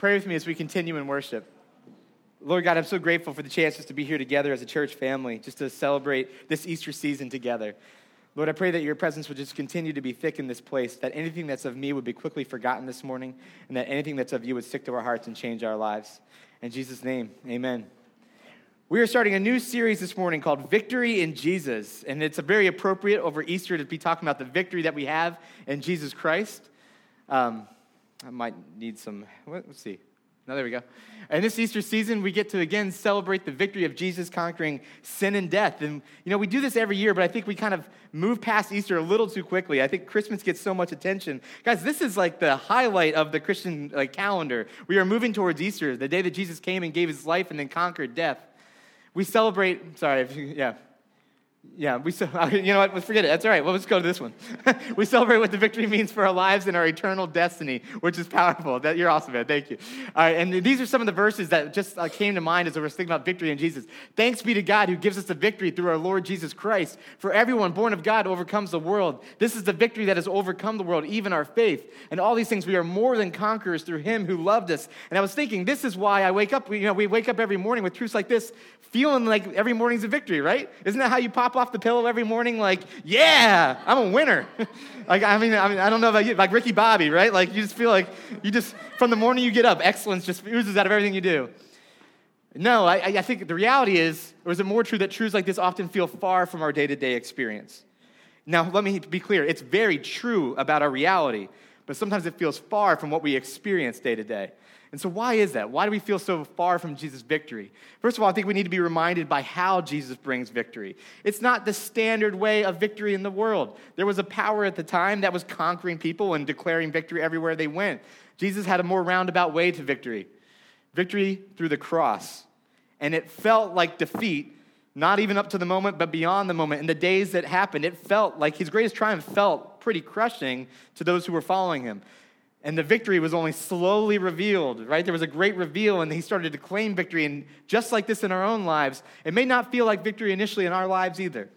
Pray with me as we continue in worship. Lord God, I'm so grateful for the chance just to be here together as a church family, just to celebrate this Easter season together. Lord, I pray that your presence would just continue to be thick in this place, that anything that's of me would be quickly forgotten this morning, and that anything that's of you would stick to our hearts and change our lives. In Jesus' name, amen. We are starting a new series this morning called Victory in Jesus, and it's a very appropriate over Easter to be talking about the victory that we have in Jesus Christ. Um, I might need some, let's see. Now, there we go. And this Easter season, we get to again celebrate the victory of Jesus conquering sin and death. And, you know, we do this every year, but I think we kind of move past Easter a little too quickly. I think Christmas gets so much attention. Guys, this is like the highlight of the Christian like, calendar. We are moving towards Easter, the day that Jesus came and gave his life and then conquered death. We celebrate, sorry, yeah, yeah, we, you know what? Let's forget it. That's all right. Well, let's go to this one. we celebrate what the victory means for our lives and our eternal destiny, which is powerful. That, you're awesome, man. Thank you. All right, and these are some of the verses that just uh, came to mind as I was thinking about victory in Jesus. Thanks be to God who gives us the victory through our Lord Jesus Christ. For everyone born of God overcomes the world. This is the victory that has overcome the world, even our faith. And all these things, we are more than conquerors through Him who loved us. And I was thinking, this is why I wake up. You know, we wake up every morning with truths like this, feeling like every morning's a victory, right? Isn't that how you pop off the pillow every morning like, yeah, I'm a winner. like, I mean, I mean, I don't know about you, like Ricky Bobby, right? Like, you just feel like you just, from the morning you get up, excellence just oozes out of everything you do. No, I, I think the reality is, or is it more true that truths like this often feel far from our day to day experience? Now, let me be clear. It's very true about our reality, but sometimes it feels far from what we experience day to day. And so, why is that? Why do we feel so far from Jesus' victory? First of all, I think we need to be reminded by how Jesus brings victory. It's not the standard way of victory in the world. There was a power at the time that was conquering people and declaring victory everywhere they went. Jesus had a more roundabout way to victory victory through the cross. And it felt like defeat, not even up to the moment, but beyond the moment. In the days that happened, it felt like his greatest triumph felt pretty crushing to those who were following him. And the victory was only slowly revealed, right? There was a great reveal, and he started to claim victory. And just like this in our own lives, it may not feel like victory initially in our lives either.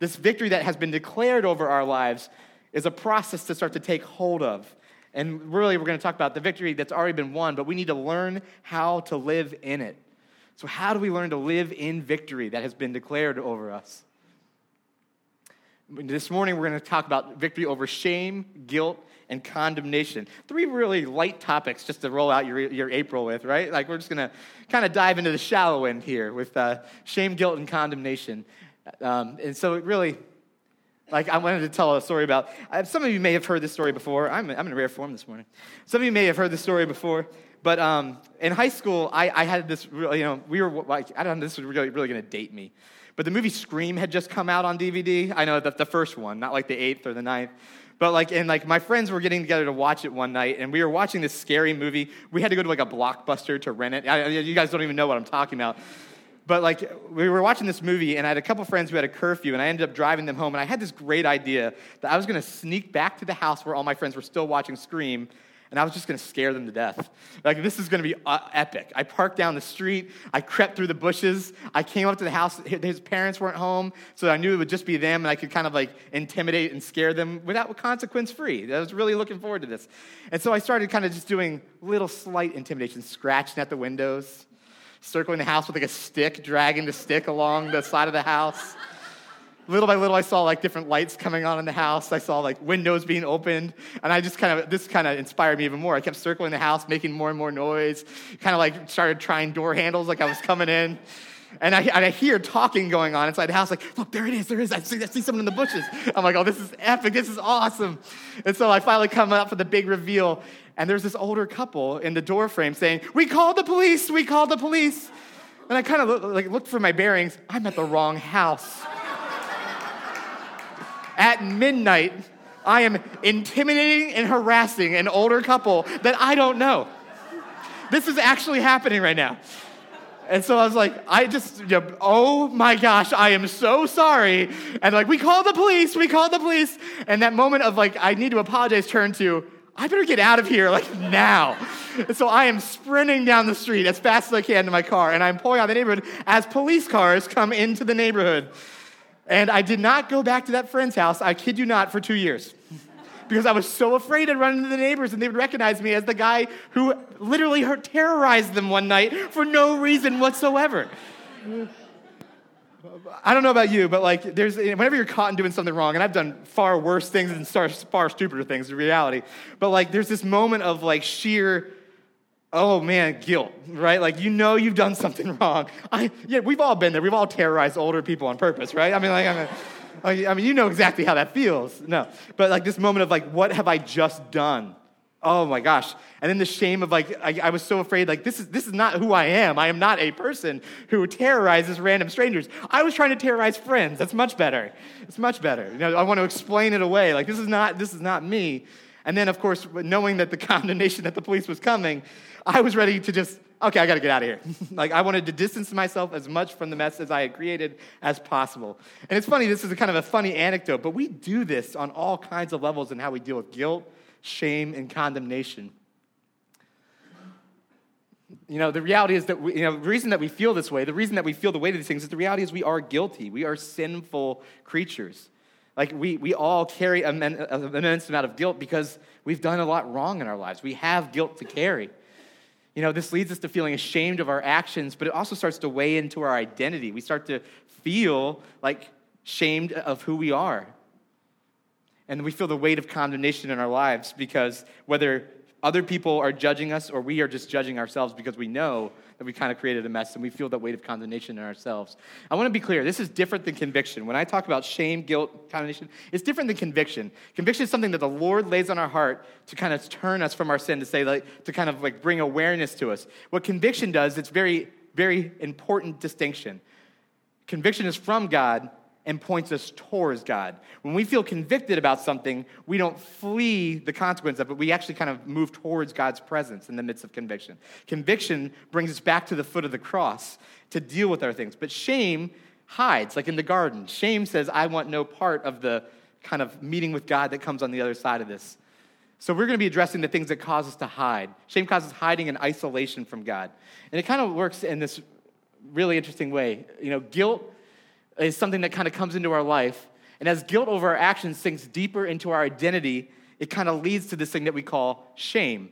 This victory that has been declared over our lives is a process to start to take hold of. And really, we're going to talk about the victory that's already been won, but we need to learn how to live in it. So, how do we learn to live in victory that has been declared over us? This morning, we're going to talk about victory over shame, guilt, and condemnation. Three really light topics just to roll out your, your April with, right? Like we're just going to kind of dive into the shallow end here with uh, shame, guilt, and condemnation. Um, and so it really, like I wanted to tell a story about, uh, some of you may have heard this story before. I'm, I'm in rare form this morning. Some of you may have heard this story before. But um, in high school, I, I, had this, you know, we were like, I don't know, this was really, really going to date me. But the movie Scream had just come out on DVD. I know that the first one, not like the eighth or the ninth. But like, and like my friends were getting together to watch it one night, and we were watching this scary movie. We had to go to like a blockbuster to rent it. I, you guys don't even know what I'm talking about. But like, we were watching this movie, and I had a couple friends who had a curfew, and I ended up driving them home. And I had this great idea that I was going to sneak back to the house where all my friends were still watching Scream and I was just gonna scare them to death. Like, this is gonna be uh, epic. I parked down the street, I crept through the bushes, I came up to the house. His parents weren't home, so I knew it would just be them, and I could kind of like intimidate and scare them without consequence free. I was really looking forward to this. And so I started kind of just doing little slight intimidation, scratching at the windows, circling the house with like a stick, dragging the stick along the side of the house little by little, I saw like different lights coming on in the house. I saw like windows being opened. And I just kind of, this kind of inspired me even more. I kept circling the house, making more and more noise, kind of like started trying door handles like I was coming in. And I, and I hear talking going on inside the house, like, look, there it is, there it is. I see, I see someone in the bushes. I'm like, oh, this is epic, this is awesome. And so I finally come up for the big reveal, and there's this older couple in the door frame saying, we called the police, we called the police. And I kind of look, like, looked for my bearings. I'm at the wrong house at midnight, I am intimidating and harassing an older couple that I don't know. This is actually happening right now. And so I was like, I just, oh my gosh, I am so sorry. And like, we called the police, we called the police. And that moment of like, I need to apologize turned to, I better get out of here like now. And so I am sprinting down the street as fast as I can to my car, and I'm pulling out the neighborhood as police cars come into the neighborhood. And I did not go back to that friend's house, I kid you not, for two years. because I was so afraid I'd run into the neighbors and they would recognize me as the guy who literally terrorized them one night for no reason whatsoever. I don't know about you, but like, there's whenever you're caught in doing something wrong, and I've done far worse things and far, far stupider things in reality, but like, there's this moment of like sheer, oh man, guilt, right? Like, you know you've done something wrong. I, yeah, we've all been there. We've all terrorized older people on purpose, right? I mean, like, I mean, I mean, you know exactly how that feels. No, but like this moment of like, what have I just done? Oh my gosh. And then the shame of like, I, I, was so afraid, like, this is, this is not who I am. I am not a person who terrorizes random strangers. I was trying to terrorize friends. That's much better. It's much better. You know, I want to explain it away. Like, this is not, this is not me. And then, of course, knowing that the condemnation that the police was coming, I was ready to just, okay, I got to get out of here. like, I wanted to distance myself as much from the mess as I had created as possible. And it's funny, this is a kind of a funny anecdote, but we do this on all kinds of levels in how we deal with guilt shame, and condemnation. You know, the reality is that, we, you know, the reason that we feel this way, the reason that we feel the weight of these things is the reality is we are guilty. We are sinful creatures. Like, we, we all carry an immense amount of guilt because we've done a lot wrong in our lives. We have guilt to carry. You know, this leads us to feeling ashamed of our actions, but it also starts to weigh into our identity. We start to feel like shamed of who we are and we feel the weight of condemnation in our lives because whether other people are judging us or we are just judging ourselves because we know that we kind of created a mess and we feel that weight of condemnation in ourselves. I want to be clear this is different than conviction. When I talk about shame, guilt, condemnation, it's different than conviction. Conviction is something that the Lord lays on our heart to kind of turn us from our sin, to say, like, to kind of like bring awareness to us. What conviction does, it's very, very important distinction. Conviction is from God, and points us towards God. When we feel convicted about something, we don't flee the consequence of it. We actually kind of move towards God's presence in the midst of conviction. Conviction brings us back to the foot of the cross to deal with our things. But shame hides, like in the garden. Shame says, I want no part of the kind of meeting with God that comes on the other side of this. So we're going to be addressing the things that cause us to hide. Shame causes hiding and isolation from God. And it kind of works in this really interesting way. You know, guilt is something that kind of comes into our life. And as guilt over our actions sinks deeper into our identity, it kind of leads to this thing that we call shame.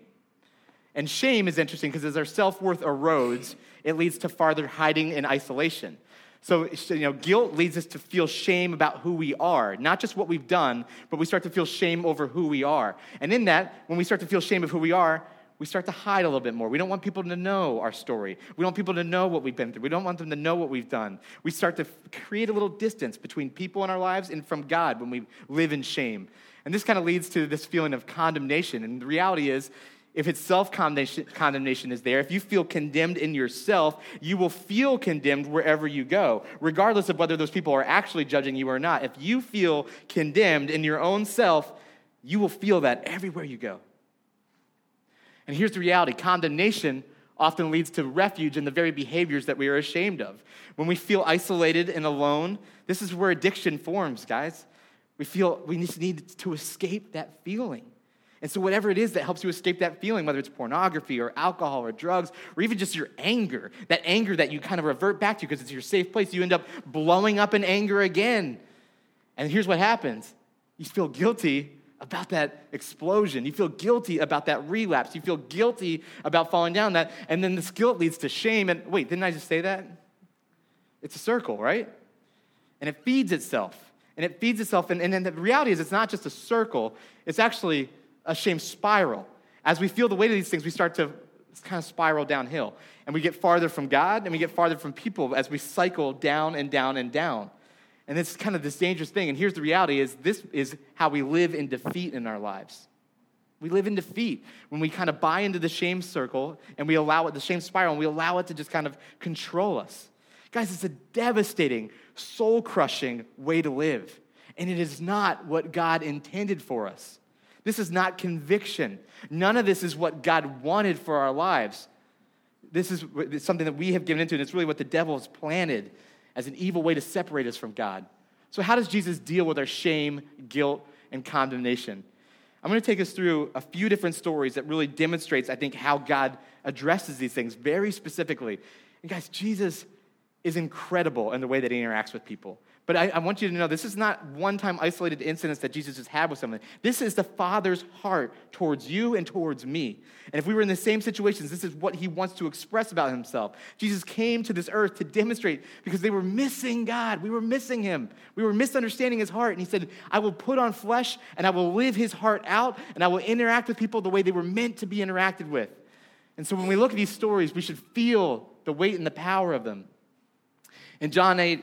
And shame is interesting because as our self worth erodes, it leads to farther hiding and isolation. So, you know, guilt leads us to feel shame about who we are, not just what we've done, but we start to feel shame over who we are. And in that, when we start to feel shame of who we are, we start to hide a little bit more. We don't want people to know our story. We don't want people to know what we've been through. We don't want them to know what we've done. We start to create a little distance between people in our lives and from God when we live in shame. And this kind of leads to this feeling of condemnation. And the reality is, if it's self condemnation is there, if you feel condemned in yourself, you will feel condemned wherever you go, regardless of whether those people are actually judging you or not. If you feel condemned in your own self, you will feel that everywhere you go. And here's the reality condemnation often leads to refuge in the very behaviors that we are ashamed of. When we feel isolated and alone, this is where addiction forms, guys. We feel we just need to escape that feeling. And so, whatever it is that helps you escape that feeling, whether it's pornography or alcohol or drugs, or even just your anger, that anger that you kind of revert back to because it's your safe place, you end up blowing up in anger again. And here's what happens you feel guilty about that explosion. You feel guilty about that relapse. You feel guilty about falling down that, and then this guilt leads to shame. And wait, didn't I just say that? It's a circle, right? And it feeds itself. And it feeds itself. And, and then the reality is, it's not just a circle, it's actually a shame spiral. As we feel the weight of these things, we start to kind of spiral downhill. And we get farther from God and we get farther from people as we cycle down and down and down. And it's kind of this dangerous thing. And here's the reality is this is how we live in defeat in our lives. We live in defeat when we kind of buy into the shame circle and we allow it, the shame spiral, and we allow it to just kind of control us. Guys, it's a devastating, soul crushing way to live. And it is not what God intended for us. This is not conviction. None of this is what God wanted for our lives. This is something that we have given into, and it's really what the devil has planted as an evil way to separate us from God. So, how does Jesus deal with our shame, guilt, and condemnation? I'm going to take us through a few different stories that really demonstrates, I think, how God addresses these things very specifically. And guys, Jesus is incredible in the way that he interacts with people. But I, I, want you to know this is not one time isolated incidents that Jesus has had with someone. This is the Father's heart towards you and towards me. And if we were in the same situations, this is what he wants to express about himself. Jesus came to this earth to demonstrate because they were missing God. We were missing him. We were misunderstanding his heart. And he said, I will put on flesh and I will live his heart out and I will interact with people the way they were meant to be interacted with. And so when we look at these stories, we should feel the weight and the power of them. In John 8,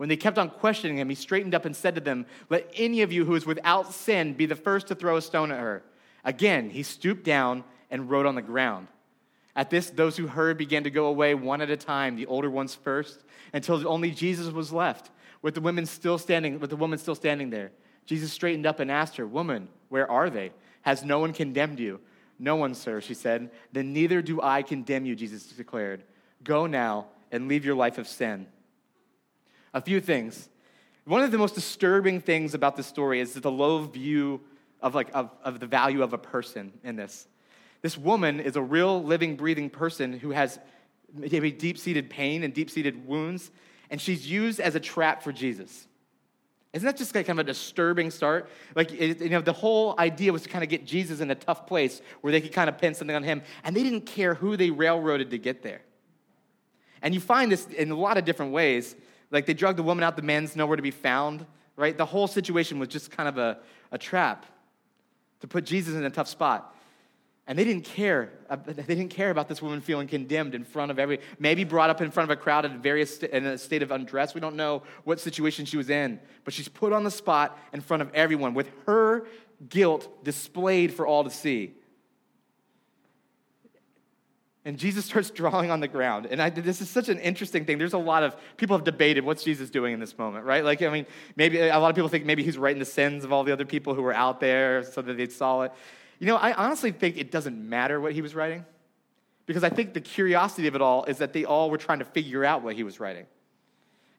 When they kept on questioning him, he straightened up and said to them, Let any of you who is without sin be the first to throw a stone at her. Again, he stooped down and wrote on the ground. At this, those who heard began to go away one at a time, the older ones first, until only Jesus was left, with the women still standing, with the woman still standing there. Jesus straightened up and asked her, Woman, where are they? Has no one condemned you? No one, sir, she said. Then neither do I condemn you, Jesus declared. Go now and leave your life of sin a few things. One of the most disturbing things about this story is the low view of, like, of, of the value of a person in this. This woman is a real living, breathing person who has maybe deep seated pain and deep seated wounds, and she's used as a trap for Jesus. Isn't that just like kind of a disturbing start? Like, you know, the whole idea was to kind of get Jesus in a tough place where they could kind of pin something on him, and they didn't care who they railroaded to get there. And you find this in a lot of different ways. Like they drug the woman out, the man's nowhere to be found, right? The whole situation was just kind of a, a trap to put Jesus in a tough spot. And they didn't care. They didn't care about this woman feeling condemned in front of every, maybe brought up in front of a crowd in various in a state of undress. We don't know what situation she was in, but she's put on the spot in front of everyone with her guilt displayed for all to see. And Jesus starts drawing on the ground. And I, this is such an interesting thing. There's a lot of people have debated what's Jesus doing in this moment, right? Like, I mean, maybe a lot of people think maybe he's writing the sins of all the other people who were out there so that they saw it. You know, I honestly think it doesn't matter what he was writing because I think the curiosity of it all is that they all were trying to figure out what he was writing.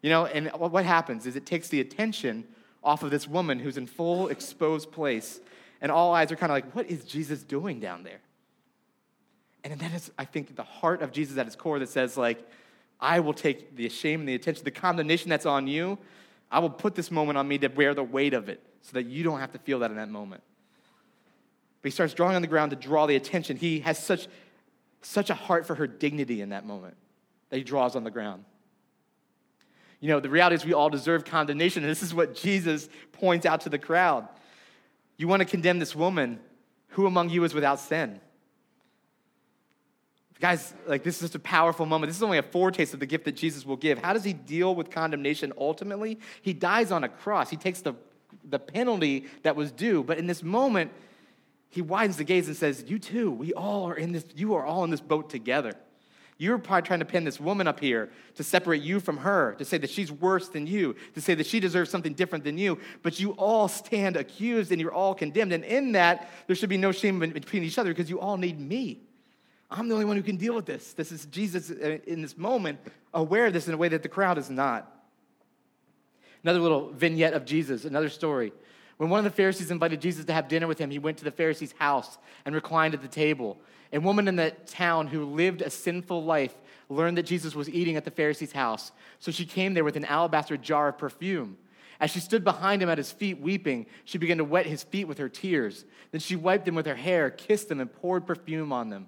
You know, and what happens is it takes the attention off of this woman who's in full exposed place, and all eyes are kind of like, what is Jesus doing down there? And that is, I think, the heart of Jesus at its core that says, like, I will take the shame and the attention, the condemnation that's on you. I will put this moment on me to bear the weight of it so that you don't have to feel that in that moment. But he starts drawing on the ground to draw the attention. He has such, such a heart for her dignity in that moment that he draws on the ground. You know, the reality is we all deserve condemnation. And this is what Jesus points out to the crowd. You want to condemn this woman? Who among you is without sin? Guys, like this is just a powerful moment. This is only a foretaste of the gift that Jesus will give. How does he deal with condemnation ultimately? He dies on a cross. He takes the, the penalty that was due. But in this moment, he widens the gaze and says, You too, we all are in this, you are all in this boat together. You're probably trying to pin this woman up here to separate you from her, to say that she's worse than you, to say that she deserves something different than you. But you all stand accused and you're all condemned. And in that, there should be no shame between each other because you all need me. I'm the only one who can deal with this. This is Jesus uh, in this moment, aware of this in a way that the crowd is not. Another little vignette of Jesus, another story. When one of the Pharisees invited Jesus to have dinner with him, he went to the Pharisee's house and reclined at the table. A woman in the town who lived a sinful life learned that Jesus was eating at the Pharisee's house. So she came there with an alabaster jar of perfume. As she stood behind him at his feet weeping, she began to wet his feet with her tears. Then she wiped them with her hair, kissed them, and poured perfume on them.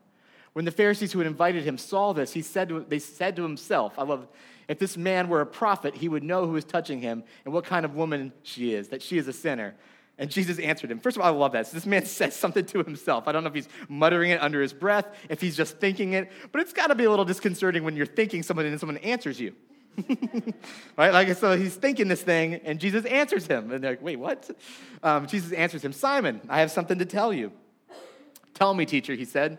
When the Pharisees who had invited him saw this, he said to, they said to himself, I love, if this man were a prophet, he would know who is touching him and what kind of woman she is, that she is a sinner. And Jesus answered him. First of all, I love that. So this man says something to himself. I don't know if he's muttering it under his breath, if he's just thinking it, but it's got to be a little disconcerting when you're thinking something and someone answers you. right? Like, so he's thinking this thing, and Jesus answers him. And they're like, wait, what? Um, Jesus answers him, Simon, I have something to tell you. Tell me, teacher, he said.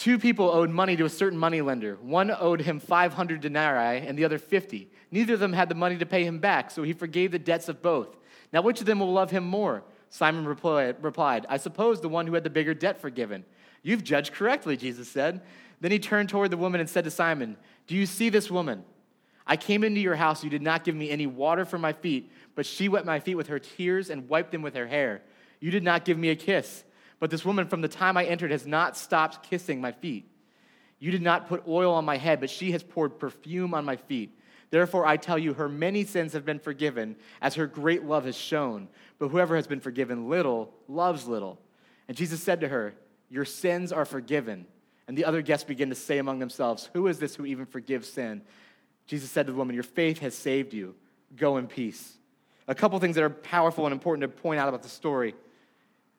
Two people owed money to a certain moneylender. One owed him 500 denarii and the other 50. Neither of them had the money to pay him back, so he forgave the debts of both. Now, which of them will love him more? Simon replied, I suppose the one who had the bigger debt forgiven. You've judged correctly, Jesus said. Then he turned toward the woman and said to Simon, Do you see this woman? I came into your house. You did not give me any water for my feet, but she wet my feet with her tears and wiped them with her hair. You did not give me a kiss, but this woman from the time I entered has not stopped kissing my feet. You did not put oil on my head, but she has poured perfume on my feet. Therefore, I tell you, her many sins have been forgiven, as her great love has shown. But whoever has been forgiven little loves little. And Jesus said to her, Your sins are forgiven. And the other guests began to say among themselves, Who is this who even forgives sin? Jesus said to the woman, Your faith has saved you. Go in peace. A couple things that are powerful and important to point out about the story.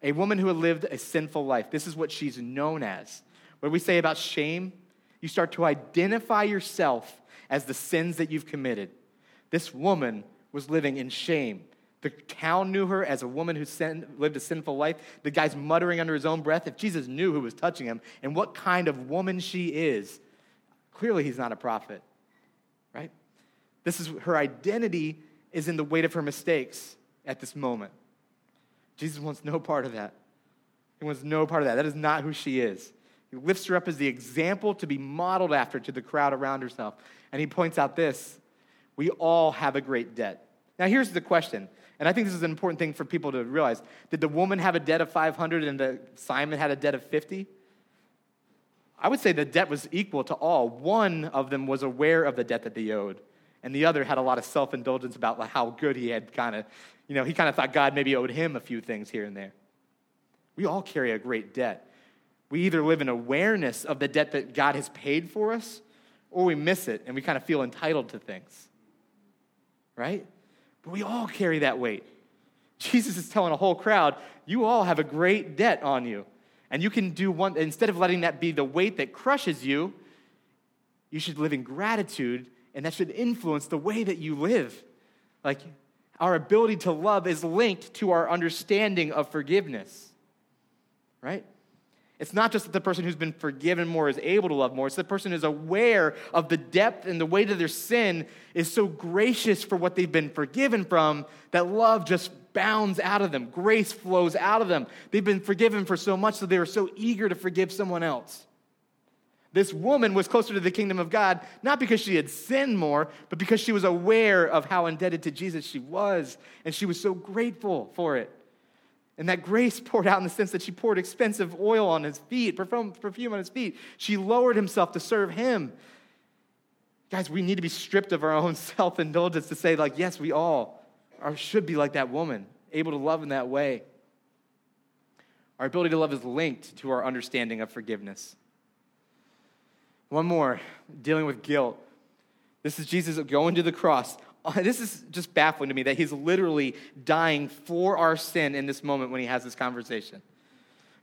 A woman who had lived a sinful life. This is what she's known as. What we say about shame, you start to identify yourself as the sins that you've committed. This woman was living in shame. The town knew her as a woman who sin, lived a sinful life. The guy's muttering under his own breath. If Jesus knew who was touching him and what kind of woman she is, clearly he's not a prophet, right? This is her identity is in the weight of her mistakes at this moment. Jesus wants no part of that. He wants no part of that. That is not who she is. He lifts her up as the example to be modeled after to the crowd around herself. And he points out this we all have a great debt. Now, here's the question, and I think this is an important thing for people to realize. Did the woman have a debt of 500 and the Simon had a debt of 50? I would say the debt was equal to all. One of them was aware of the debt that they owed, and the other had a lot of self indulgence about how good he had kind of, you know, he kind of thought God maybe owed him a few things here and there. We all carry a great debt. We either live in awareness of the debt that God has paid for us, or we miss it and we kind of feel entitled to things. Right? But we all carry that weight. Jesus is telling a whole crowd, you all have a great debt on you. And you can do one, instead of letting that be the weight that crushes you, you should live in gratitude, and that should influence the way that you live. Like, our ability to love is linked to our understanding of forgiveness, right? It's not just that the person who's been forgiven more is able to love more. It's the person who's aware of the depth and the weight of their sin is so gracious for what they've been forgiven from that love just bounds out of them. Grace flows out of them. They've been forgiven for so much that they were so eager to forgive someone else. This woman was closer to the kingdom of God, not because she had sinned more, but because she was aware of how indebted to Jesus she was, and she was so grateful for it. And that grace poured out in the sense that she poured expensive oil on his feet, perfume, on his feet. She lowered himself to serve him. Guys, we need to be stripped of our own self indulgence to say, like, yes, we all are, should be like that woman, able to love in that way. Our ability to love is linked to our understanding of forgiveness. One more dealing with guilt. This is Jesus going to the cross, this is just baffling to me that he's literally dying for our sin in this moment when he has this conversation.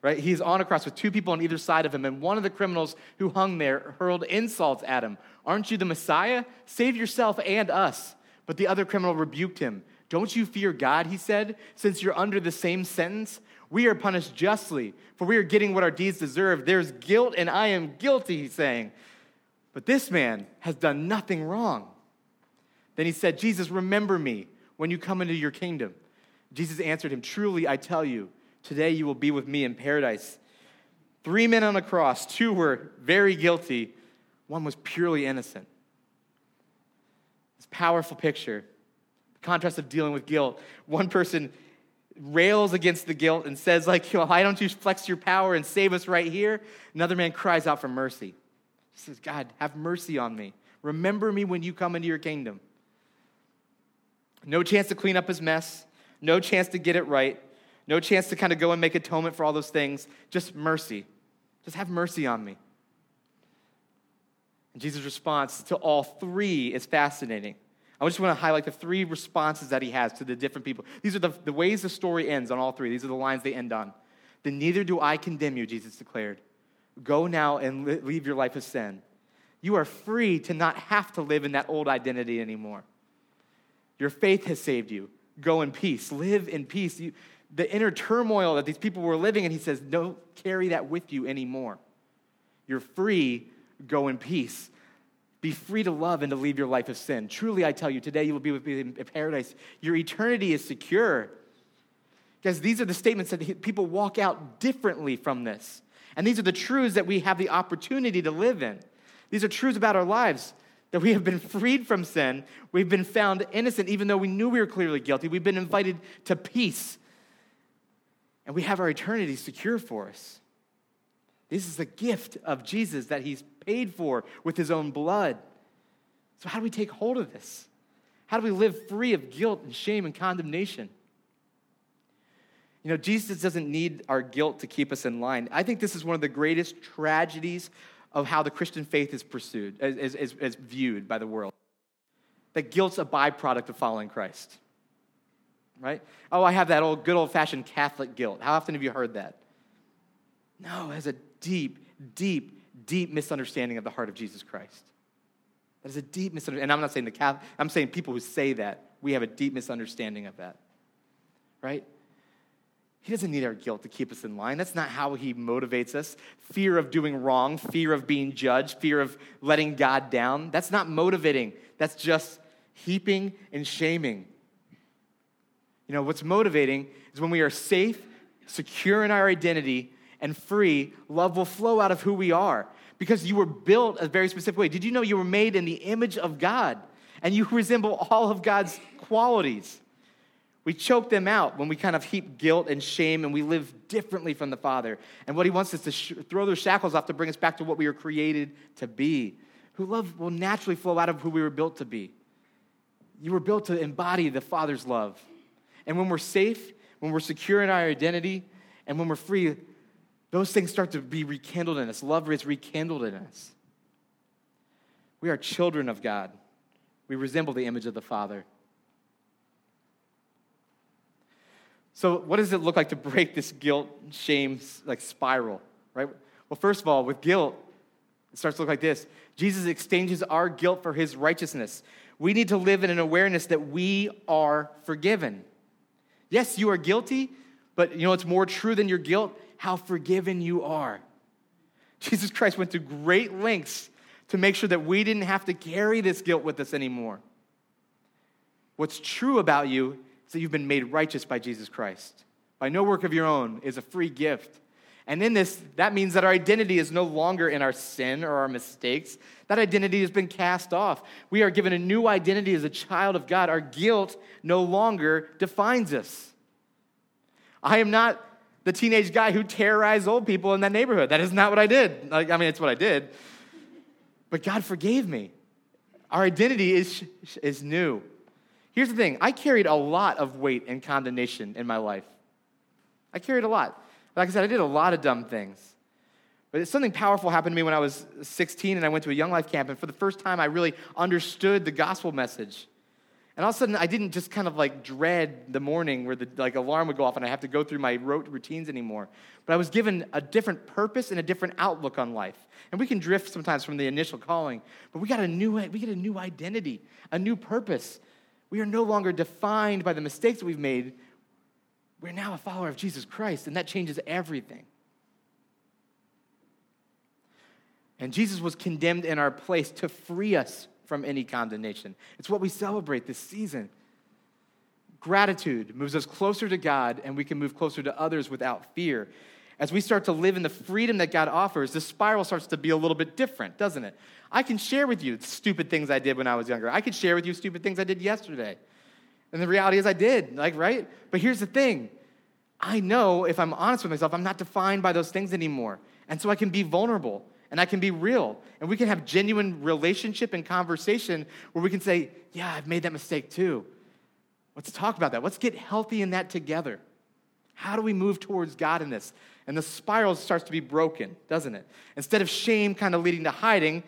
Right? He's on a cross with two people on either side of him, and one of the criminals who hung there hurled insults at him. Aren't you the Messiah? Save yourself and us. But the other criminal rebuked him. Don't you fear God, he said, since you're under the same sentence? We are punished justly, for we are getting what our deeds deserve. There's guilt, and I am guilty, he's saying. But this man has done nothing wrong. Then he said, Jesus, remember me when you come into your kingdom. Jesus answered him, Truly, I tell you, today you will be with me in paradise. Three men on a cross, two were very guilty, one was purely innocent. This powerful picture, the contrast of dealing with guilt. One person rails against the guilt and says, like, why don't you flex your power and save us right here? Another man cries out for mercy. He says, God, have mercy on me. Remember me when you come into your kingdom. No chance to clean up his mess, no chance to get it right, no chance to kind of go and make atonement for all those things. Just mercy. Just have mercy on me. And Jesus' response to all three is fascinating. I just want to highlight the three responses that he has to the different people. These are the, the ways the story ends on all three. These are the lines they end on. Then neither do I condemn you, Jesus declared. Go now and leave your life of sin. You are free to not have to live in that old identity anymore. Your faith has saved you. Go in peace. Live in peace. You, the inner turmoil that these people were living in, he says, don't carry that with you anymore. You're free, go in peace. Be free to love and to leave your life of sin. Truly, I tell you, today you will be with me in paradise. Your eternity is secure. Because these are the statements that people walk out differently from this. And these are the truths that we have the opportunity to live in. These are truths about our lives that we have been freed from sin. We've been found innocent, even though we knew we were clearly guilty. We've been invited to peace. And we have our eternity secure for us. This is the gift of Jesus that he's paid for with his own blood. So, how do we take hold of this? How do we live free of guilt and shame and condemnation? You know, Jesus doesn't need our guilt to keep us in line. I think this is one of the greatest tragedies of how the Christian faith is pursued, is, is, is viewed by the world. That guilt's a byproduct of following Christ. Right? Oh, I have that old good old fashioned Catholic guilt. How often have you heard that? No, it has a deep, deep, deep misunderstanding of the heart of Jesus Christ. That is a deep misunderstanding. And I'm not saying the Catholic, I'm saying people who say that, we have a deep misunderstanding of that. Right? He doesn't need our guilt to keep us in line. That's not how He motivates us. Fear of doing wrong, fear of being judged, fear of letting God down. That's not motivating. That's just heaping and shaming. You know, what's motivating is when we are safe, secure in our identity, and free, love will flow out of who we are because you were built a very specific way. Did you know you were made in the image of God and you resemble all of God's qualities? We choke them out when we kind of heap guilt and shame and we live differently from the Father. And what He wants is to sh- throw those shackles off to bring us back to what we were created to be. Who love will naturally flow out of who we were built to be. You were built to embody the Father's love. And when we're safe, when we're secure in our identity, and when we're free, those things start to be rekindled in us. Love is rekindled in us. We are children of God. We resemble the image of the Father. So, what does it look like to break this guilt, shame, like spiral, right? Well, first of all, with guilt, it starts to look like this Jesus exchanges our guilt for his righteousness. We need to live in an awareness that we are forgiven. Yes, you are guilty, but you know it's more true than your guilt? How forgiven you are. Jesus Christ went to great lengths to make sure that we didn't have to carry this guilt with us anymore. What's true about you is that you've been made righteous by Jesus Christ. By no work of your own is a free gift. And in this, that means that our identity is no longer in our sin or our mistakes. That identity has been cast off. We are given a new identity as a child of God. Our guilt no longer defines us. I am not the teenage guy who terrorized old people in that neighborhood. That is not what I did. Like, I mean, it's what I did. But God forgave me. Our identity is, is new. Here's the thing I carried a lot of weight and condemnation in my life. I carried a lot. Like I said, I did a lot of dumb things. But something powerful happened to me when I was 16 and I went to a Young Life camp. And for the first time, I really understood the gospel message. And all of a sudden, I didn't just kind of like dread the morning where the like alarm would go off and I have to go through my routines anymore. But I was given a different purpose and a different outlook on life. And we can drift sometimes from the initial calling, but we got a new we get a new identity, a new purpose. We are no longer defined by the mistakes that we've made. We're now a follower of Jesus Christ, and that changes everything. And Jesus was condemned in our place to free us from any condemnation. It's what we celebrate this season. Gratitude moves us closer to God, and we can move closer to others without fear. As we start to live in the freedom that God offers, the spiral starts to be a little bit different, doesn't it? I can share with you stupid things I did when I was younger. I could share with you stupid things I did yesterday. And the reality is, I did, like, right? But here's the thing I know if I'm honest with myself, I'm not defined by those things anymore. And so I can be vulnerable and I can be real. And we can have genuine relationship and conversation where we can say, Yeah, I've made that mistake too. Let's talk about that. Let's get healthy in that together. How do we move towards God in this? And the spiral starts to be broken, doesn't it? Instead of shame kind of leading to hiding,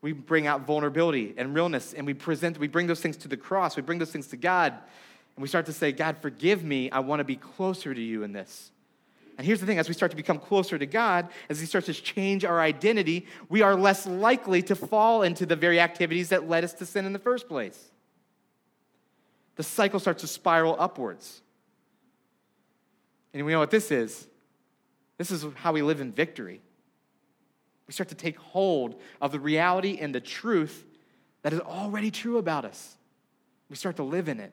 we bring out vulnerability and realness and we present, we bring those things to the cross, we bring those things to God, and we start to say, God, forgive me. I want to be closer to you in this. And here's the thing as we start to become closer to God, as He starts to change our identity, we are less likely to fall into the very activities that led us to sin in the first place. The cycle starts to spiral upwards. And we know what this is this is how we live in victory. We start to take hold of the reality and the truth that is already true about us. We start to live in it.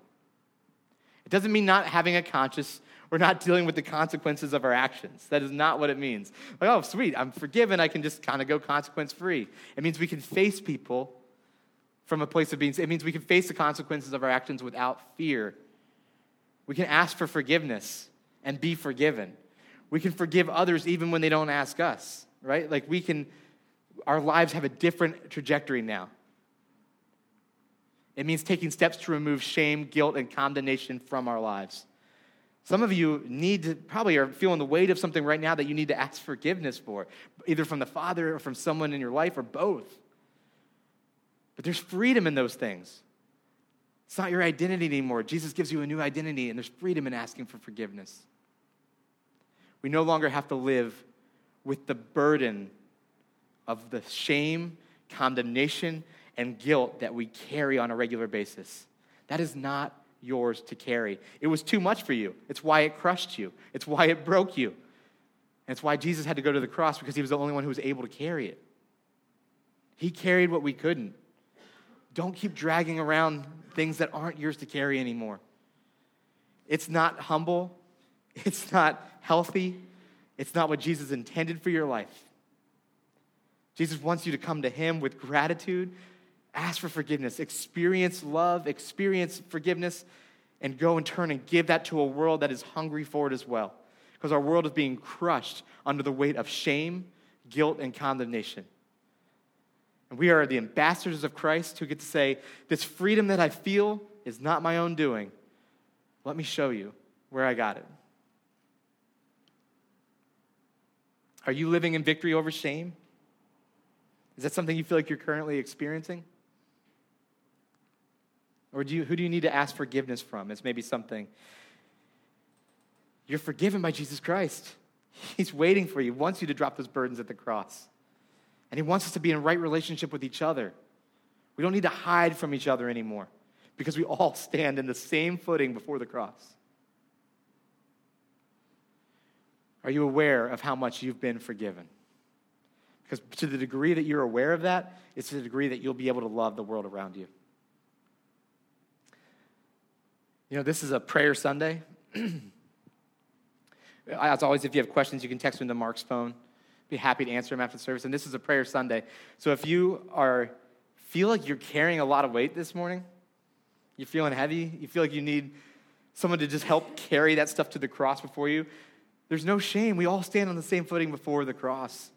it doesn't mean not having a conscience or not dealing with the consequences of our actions. That is not what it means. Like, oh, sweet, I'm forgiven. I can just kind of go consequence free. It means we can face people from a place of being, it means we can face the consequences of our actions without fear. We can ask for forgiveness and be forgiven. We can forgive others even when they don't ask us, right? Like we can, our lives have a different trajectory now. It means taking steps to remove shame, guilt, and condemnation from our lives. Some of you need to probably are feeling the weight of something right now that you need to ask forgiveness for, either from the Father or from someone in your life or both. But there's freedom in those things. It's not your identity anymore. Jesus gives you a new identity, and there's freedom in asking for forgiveness. We no longer have to live with the burden of the shame, condemnation, and guilt that we carry on a regular basis. That is not yours to carry. It was too much for you. It's why it crushed you, it's why it broke you. And it's why Jesus had to go to the cross because he was the only one who was able to carry it. He carried what we couldn't. Don't keep dragging around things that aren't yours to carry anymore. It's not humble, it's not healthy, it's not what Jesus intended for your life. Jesus wants you to come to him with gratitude, Ask for forgiveness, experience love, experience forgiveness, and go and turn and give that to a world that is hungry for it as well. Because our world is being crushed under the weight of shame, guilt, and condemnation. And we are the ambassadors of Christ who get to say, This freedom that I feel is not my own doing. Let me show you where I got it. Are you living in victory over shame? Is that something you feel like you're currently experiencing? Or do you, who do you need to ask forgiveness from? It's maybe something. You're forgiven by Jesus Christ. He's waiting for you, he wants you to drop those burdens at the cross. And He wants us to be in right relationship with each other. We don't need to hide from each other anymore because we all stand in the same footing before the cross. Are you aware of how much you've been forgiven? Because to the degree that you're aware of that, it's to the degree that you'll be able to love the world around you. You know, this is a prayer Sunday. As always, if you have questions, you can text me to Mark's phone. Be happy to answer them after the service. And this is a prayer Sunday. So if you are feel like you're carrying a lot of weight this morning, you're feeling heavy, you feel like you need someone to just help carry that stuff to the cross before you, there's no shame. We all stand on the same footing before the cross.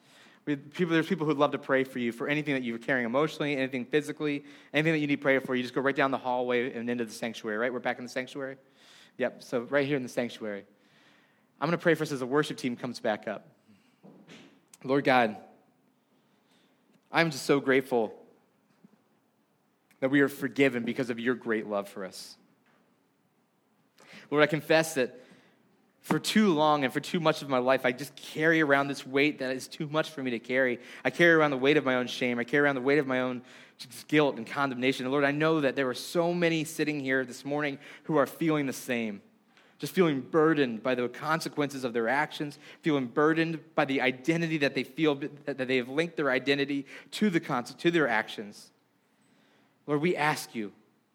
People, there's people who'd love to pray for you for anything that you're carrying emotionally, anything physically, anything that you need prayer for. You just go right down the hallway and into the sanctuary, right? We're back in the sanctuary? Yep, so right here in the sanctuary. I'm going to pray for us as the worship team comes back up. Lord God, I'm just so grateful that we are forgiven because of your great love for us. Lord, I confess that for too long and for too much of my life, I just carry around this weight that is too much for me to carry. I carry around the weight of my own shame. I carry around the weight of my own guilt and condemnation. And Lord, I know that there are so many sitting here this morning who are feeling the same. Just feeling burdened by the consequences of their actions, feeling burdened by the identity that they feel that they have linked their identity to, the, to their actions. Lord, we ask you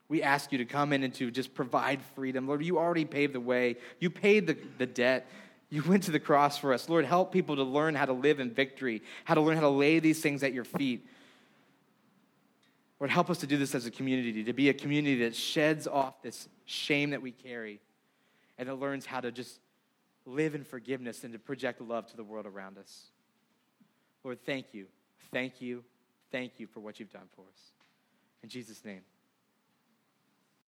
we ask you to come in and to just provide freedom. Lord, you already paved the way, you paid the, the debt. You went to the cross for us. Lord, help people to learn how to live in victory, how to learn how to lay these things at your feet. Lord, help us to do this as a community, to be a community that sheds off this shame that we carry and that learns how to just live in forgiveness and to project love to the world around us. Lord, thank you, thank you, thank you for what you've done for us. In Jesus' name.